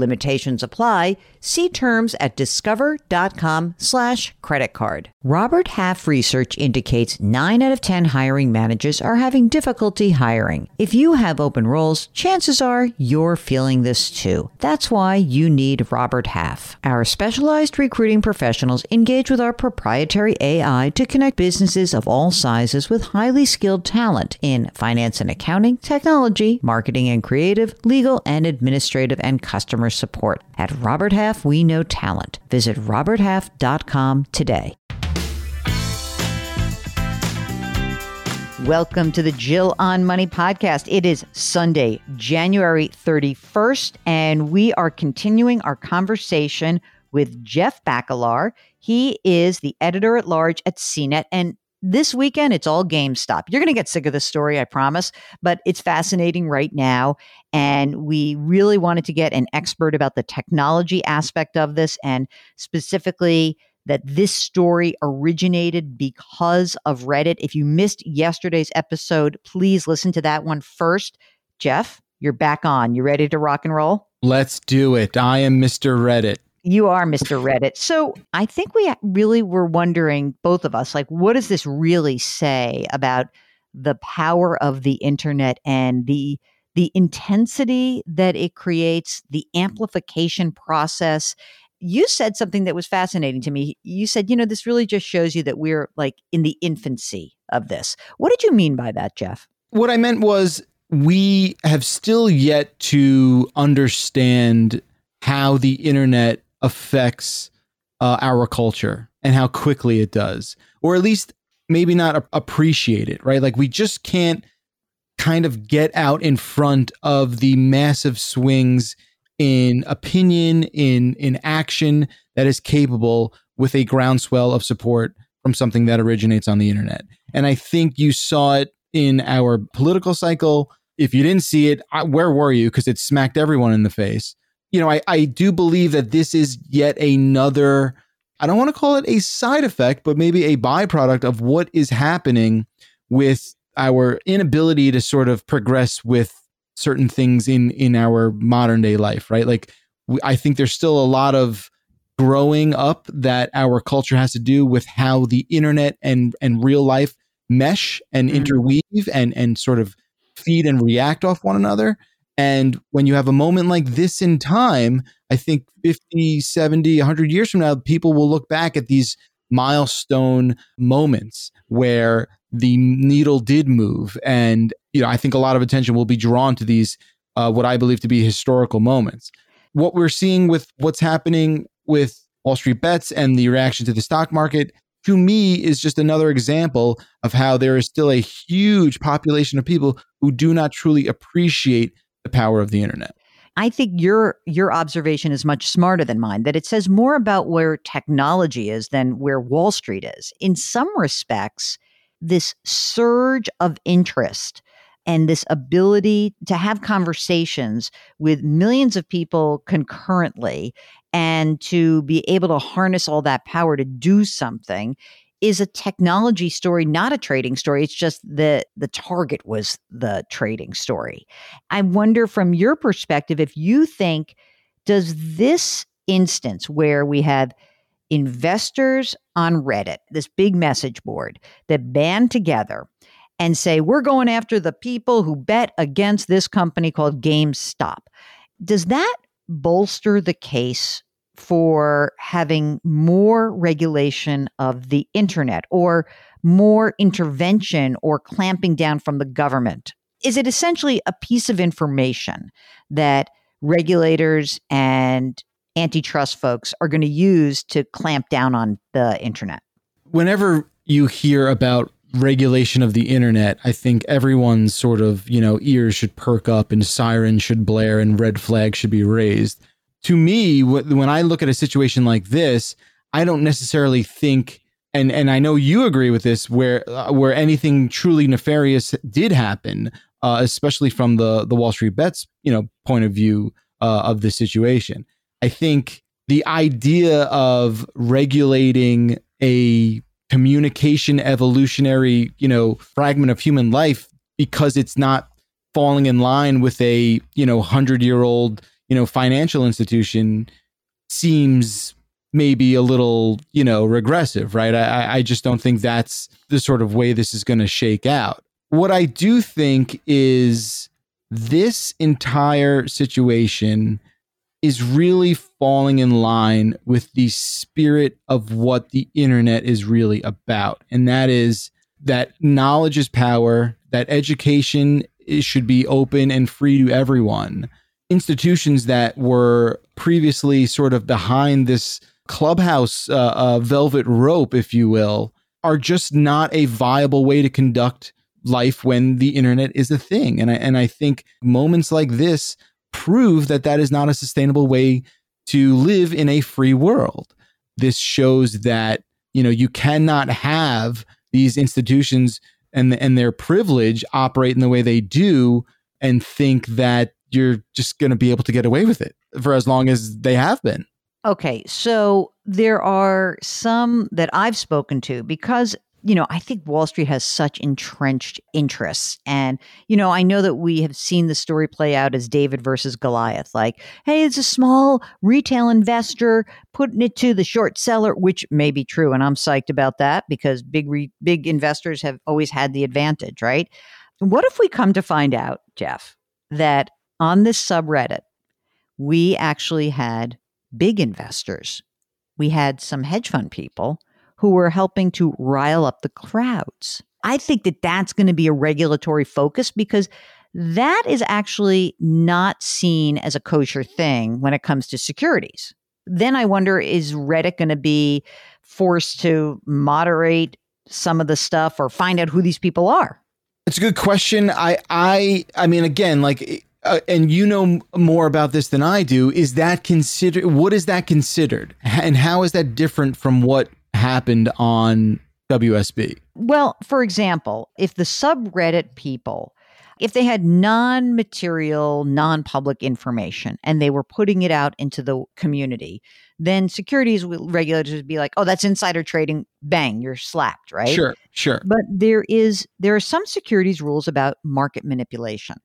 Limitations apply. See terms at discover.com slash credit card. Robert Half research indicates 9 out of 10 hiring managers are having difficulty hiring. If you have open roles, chances are you're feeling this too. That's why you need Robert Half. Our specialized recruiting professionals engage with our proprietary AI to connect businesses of all sizes with highly skilled talent in finance and accounting, technology, marketing and creative, legal and administrative, and customer support. At Robert Half, we know talent. Visit roberthalf.com today. Welcome to the Jill on Money podcast. It is Sunday, January 31st, and we are continuing our conversation with Jeff Bakalar. He is the editor at large at CNET. And this weekend, it's all GameStop. You're going to get sick of this story, I promise, but it's fascinating right now. And we really wanted to get an expert about the technology aspect of this and specifically that this story originated because of Reddit. If you missed yesterday's episode, please listen to that one first. Jeff, you're back on. You ready to rock and roll? Let's do it. I am Mr. Reddit. You are Mr. Reddit. So I think we really were wondering, both of us, like, what does this really say about the power of the internet and the the intensity that it creates, the amplification process. You said something that was fascinating to me. You said, you know, this really just shows you that we're like in the infancy of this. What did you mean by that, Jeff? What I meant was we have still yet to understand how the internet affects uh, our culture and how quickly it does, or at least maybe not appreciate it, right? Like we just can't kind of get out in front of the massive swings in opinion, in in action that is capable with a groundswell of support from something that originates on the internet. And I think you saw it in our political cycle. If you didn't see it, where were you? Because it smacked everyone in the face you know, I, I do believe that this is yet another, I don't want to call it a side effect, but maybe a byproduct of what is happening with our inability to sort of progress with certain things in in our modern day life, right? Like I think there's still a lot of growing up that our culture has to do with how the internet and and real life mesh and mm-hmm. interweave and and sort of feed and react off one another and when you have a moment like this in time, I think 50, 70, 100 years from now, people will look back at these milestone moments where the needle did move. And, you know, I think a lot of attention will be drawn to these, uh, what I believe to be historical moments. What we're seeing with what's happening with Wall Street bets and the reaction to the stock market to me is just another example of how there is still a huge population of people who do not truly appreciate the power of the internet. I think your your observation is much smarter than mine that it says more about where technology is than where Wall Street is. In some respects, this surge of interest and this ability to have conversations with millions of people concurrently and to be able to harness all that power to do something is a technology story, not a trading story. It's just that the target was the trading story. I wonder from your perspective if you think, does this instance where we have investors on Reddit, this big message board that band together and say, we're going after the people who bet against this company called GameStop, does that bolster the case for having more regulation of the internet or more intervention or clamping down from the government? Is it essentially a piece of information that regulators and antitrust folks are going to use to clamp down on the internet? Whenever you hear about regulation of the internet, I think everyone's sort of, you know, ears should perk up and sirens should blare and red flags should be raised to me, when I look at a situation like this, I don't necessarily think, and and I know you agree with this, where uh, where anything truly nefarious did happen, uh, especially from the the Wall Street bets you know point of view uh, of the situation. I think the idea of regulating a communication evolutionary you know fragment of human life because it's not falling in line with a you know hundred year old you know financial institution seems maybe a little you know regressive right? I i just don't think that's the sort of way this is going to shake out. What i do think is this entire situation is really falling in line with the spirit of what the internet is really about and that is that knowledge is power that education should be open and free to everyone. Institutions that were previously sort of behind this clubhouse uh, uh, velvet rope, if you will, are just not a viable way to conduct life when the internet is a thing. And I, and I think moments like this prove that that is not a sustainable way to live in a free world. This shows that, you know, you cannot have these institutions and and their privilege operate in the way they do and think that you're just going to be able to get away with it for as long as they have been. Okay, so there are some that I've spoken to because you know, I think Wall Street has such entrenched interests. And, you know, I know that we have seen the story play out as David versus Goliath. Like, hey, it's a small retail investor putting it to the short seller, which may be true. And I'm psyched about that because big, re- big investors have always had the advantage, right? What if we come to find out, Jeff, that on this subreddit, we actually had big investors? We had some hedge fund people who were helping to rile up the crowds. I think that that's going to be a regulatory focus because that is actually not seen as a kosher thing when it comes to securities. Then I wonder is Reddit going to be forced to moderate some of the stuff or find out who these people are? It's a good question. I I I mean again like uh, and you know more about this than I do is that considered what is that considered and how is that different from what happened on WSB? Well, for example, if the subreddit people if they had non material, non public information and they were putting it out into the community, then securities regulators would be like, oh, that's insider trading. Bang, you're slapped, right? Sure, sure. But there is there are some securities rules about market manipulation.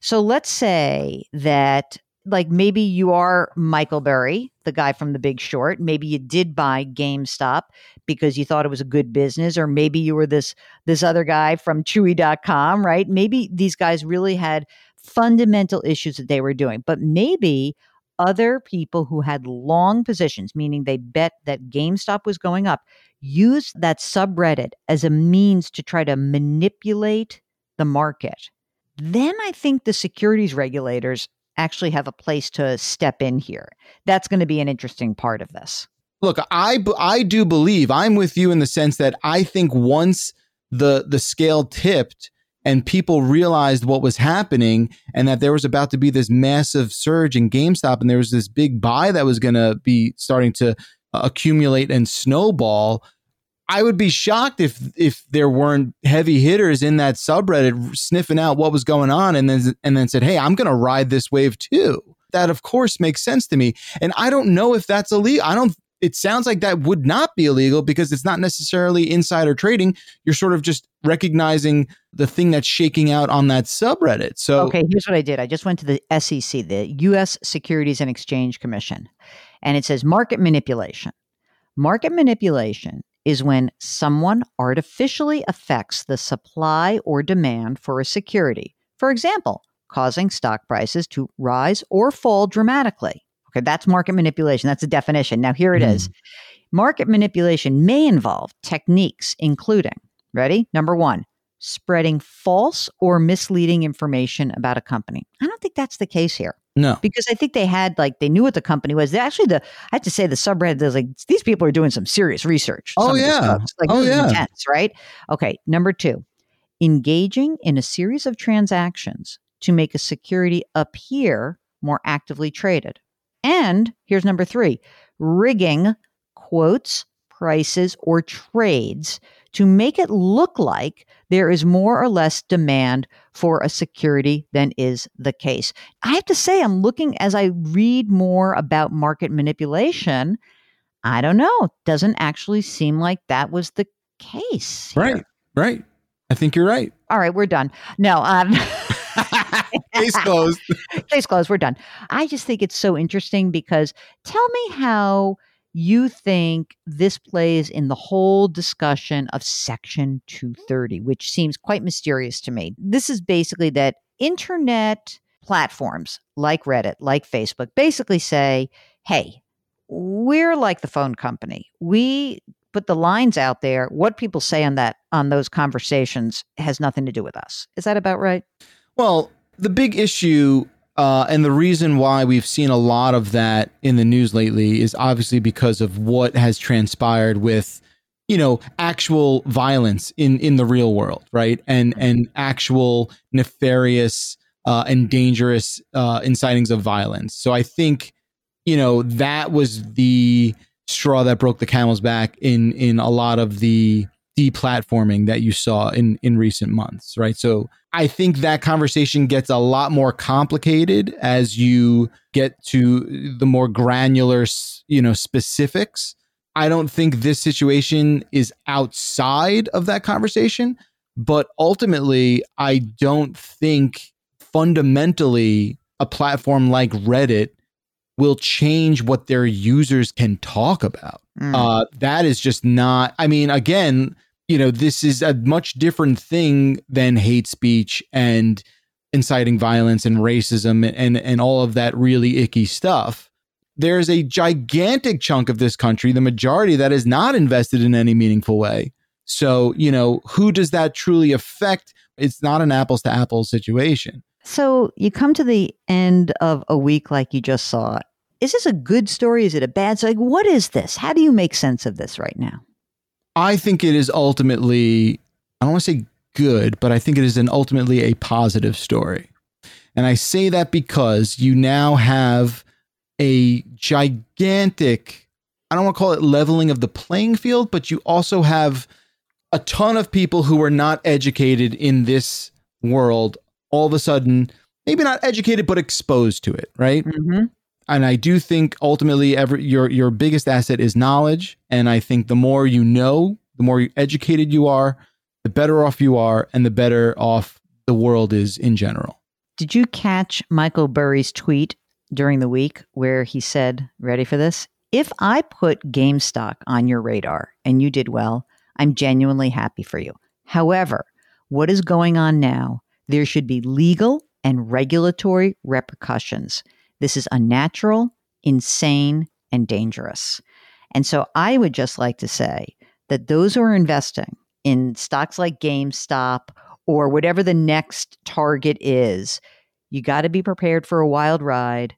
So let's say that like maybe you are Michael Burry, the guy from The Big Short. Maybe you did buy GameStop because you thought it was a good business, or maybe you were this this other guy from Chewy.com, right? Maybe these guys really had fundamental issues that they were doing, but maybe other people who had long positions, meaning they bet that GameStop was going up, used that subreddit as a means to try to manipulate the market. Then I think the securities regulators actually have a place to step in here. That's going to be an interesting part of this. Look, I I do believe I'm with you in the sense that I think once the the scale tipped and people realized what was happening and that there was about to be this massive surge in GameStop and there was this big buy that was going to be starting to uh, accumulate and snowball I would be shocked if if there weren't heavy hitters in that subreddit sniffing out what was going on and then and then said, "Hey, I'm going to ride this wave too." That of course makes sense to me. And I don't know if that's illegal. I don't it sounds like that would not be illegal because it's not necessarily insider trading. You're sort of just recognizing the thing that's shaking out on that subreddit. So Okay, here's what I did. I just went to the SEC, the US Securities and Exchange Commission, and it says market manipulation. Market manipulation is when someone artificially affects the supply or demand for a security. For example, causing stock prices to rise or fall dramatically. Okay, that's market manipulation. That's a definition. Now, here it mm. is. Hmm. Market manipulation may involve techniques including, ready? Number one, spreading false or misleading information about a company. I don't think that's the case here. No, because I think they had like they knew what the company was. They actually the I have to say the subreddit is like these people are doing some serious research. Oh yeah, like oh yeah, intense, right? Okay, number two, engaging in a series of transactions to make a security appear more actively traded. And here's number three rigging quotes, prices, or trades to make it look like there is more or less demand for a security than is the case. I have to say, I'm looking as I read more about market manipulation. I don't know. Doesn't actually seem like that was the case. Here. Right, right. I think you're right. All right, we're done. No, um, case closed. case closed. We're done. I just think it's so interesting because tell me how you think this plays in the whole discussion of Section 230, which seems quite mysterious to me. This is basically that internet platforms like Reddit, like Facebook, basically say, hey, we're like the phone company. We put the lines out there. What people say on that on those conversations has nothing to do with us. Is that about right? Well, the big issue uh, and the reason why we've seen a lot of that in the news lately is obviously because of what has transpired with, you know, actual violence in in the real world, right? And and actual nefarious uh, and dangerous uh, incitings of violence. So I think, you know, that was the straw that broke the camel's back in in a lot of the deplatforming that you saw in in recent months, right? So I think that conversation gets a lot more complicated as you get to the more granular, you know, specifics. I don't think this situation is outside of that conversation, but ultimately, I don't think fundamentally a platform like Reddit will change what their users can talk about. Mm. Uh, that is just not, I mean, again, you know, this is a much different thing than hate speech and inciting violence and racism and and all of that really icky stuff. There's a gigantic chunk of this country, the majority that is not invested in any meaningful way. So, you know, who does that truly affect? It's not an apples to apples situation. So, you come to the end of a week like you just saw. Is this a good story? Is it a bad story? Like, what is this? How do you make sense of this right now? I think it is ultimately, I don't want to say good, but I think it is an ultimately a positive story. And I say that because you now have a gigantic, I don't want to call it leveling of the playing field, but you also have a ton of people who are not educated in this world all of a sudden, maybe not educated, but exposed to it, right? Mm-hmm and I do think ultimately every your your biggest asset is knowledge. And I think the more you know the more educated you are the better off you are and the better off the world is in general. Did you catch Michael Burry's tweet during the week where he said ready for this? If I put GameStop on your radar and you did well I'm genuinely happy for you. However what is going on now there should be legal and regulatory repercussions this is unnatural, insane, and dangerous. And so I would just like to say that those who are investing in stocks like GameStop or whatever the next target is, you got to be prepared for a wild ride.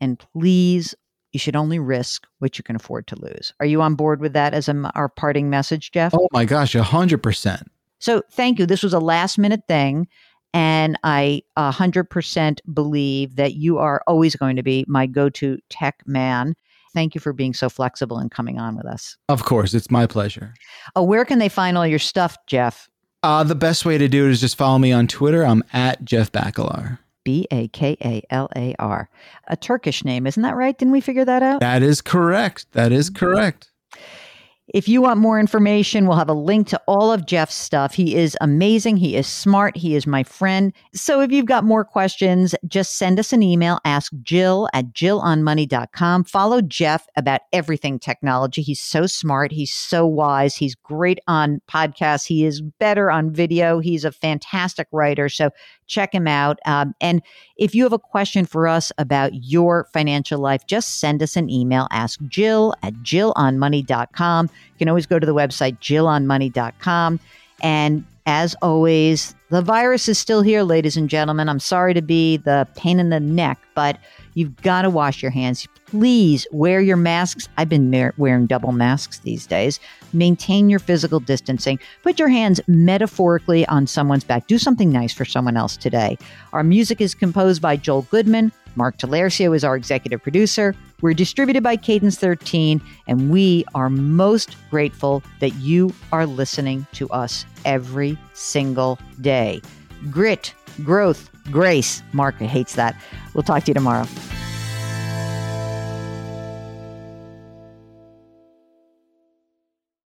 And please, you should only risk what you can afford to lose. Are you on board with that as a, our parting message, Jeff? Oh my gosh, 100%. So thank you. This was a last minute thing. And I 100% believe that you are always going to be my go to tech man. Thank you for being so flexible and coming on with us. Of course, it's my pleasure. Oh, where can they find all your stuff, Jeff? Uh, the best way to do it is just follow me on Twitter. I'm at Jeff Bakalar. B A K A L A R. A Turkish name, isn't that right? Didn't we figure that out? That is correct. That is correct. If you want more information, we'll have a link to all of Jeff's stuff. He is amazing. He is smart. He is my friend. So if you've got more questions, just send us an email. Ask Jill at jillonmoney.com. Follow Jeff about everything technology. He's so smart. He's so wise. He's great on podcasts. He is better on video. He's a fantastic writer. So check him out. Um, and if you have a question for us about your financial life, just send us an email. Ask Jill at jillonmoney.com. You can always go to the website, jillonmoney.com. And as always, the virus is still here, ladies and gentlemen. I'm sorry to be the pain in the neck, but you've got to wash your hands. Please wear your masks. I've been wearing double masks these days. Maintain your physical distancing. Put your hands metaphorically on someone's back. Do something nice for someone else today. Our music is composed by Joel Goodman. Mark Talercio is our executive producer. We're distributed by Cadence 13, and we are most grateful that you are listening to us every single day. Grit, growth, grace. Mark hates that. We'll talk to you tomorrow.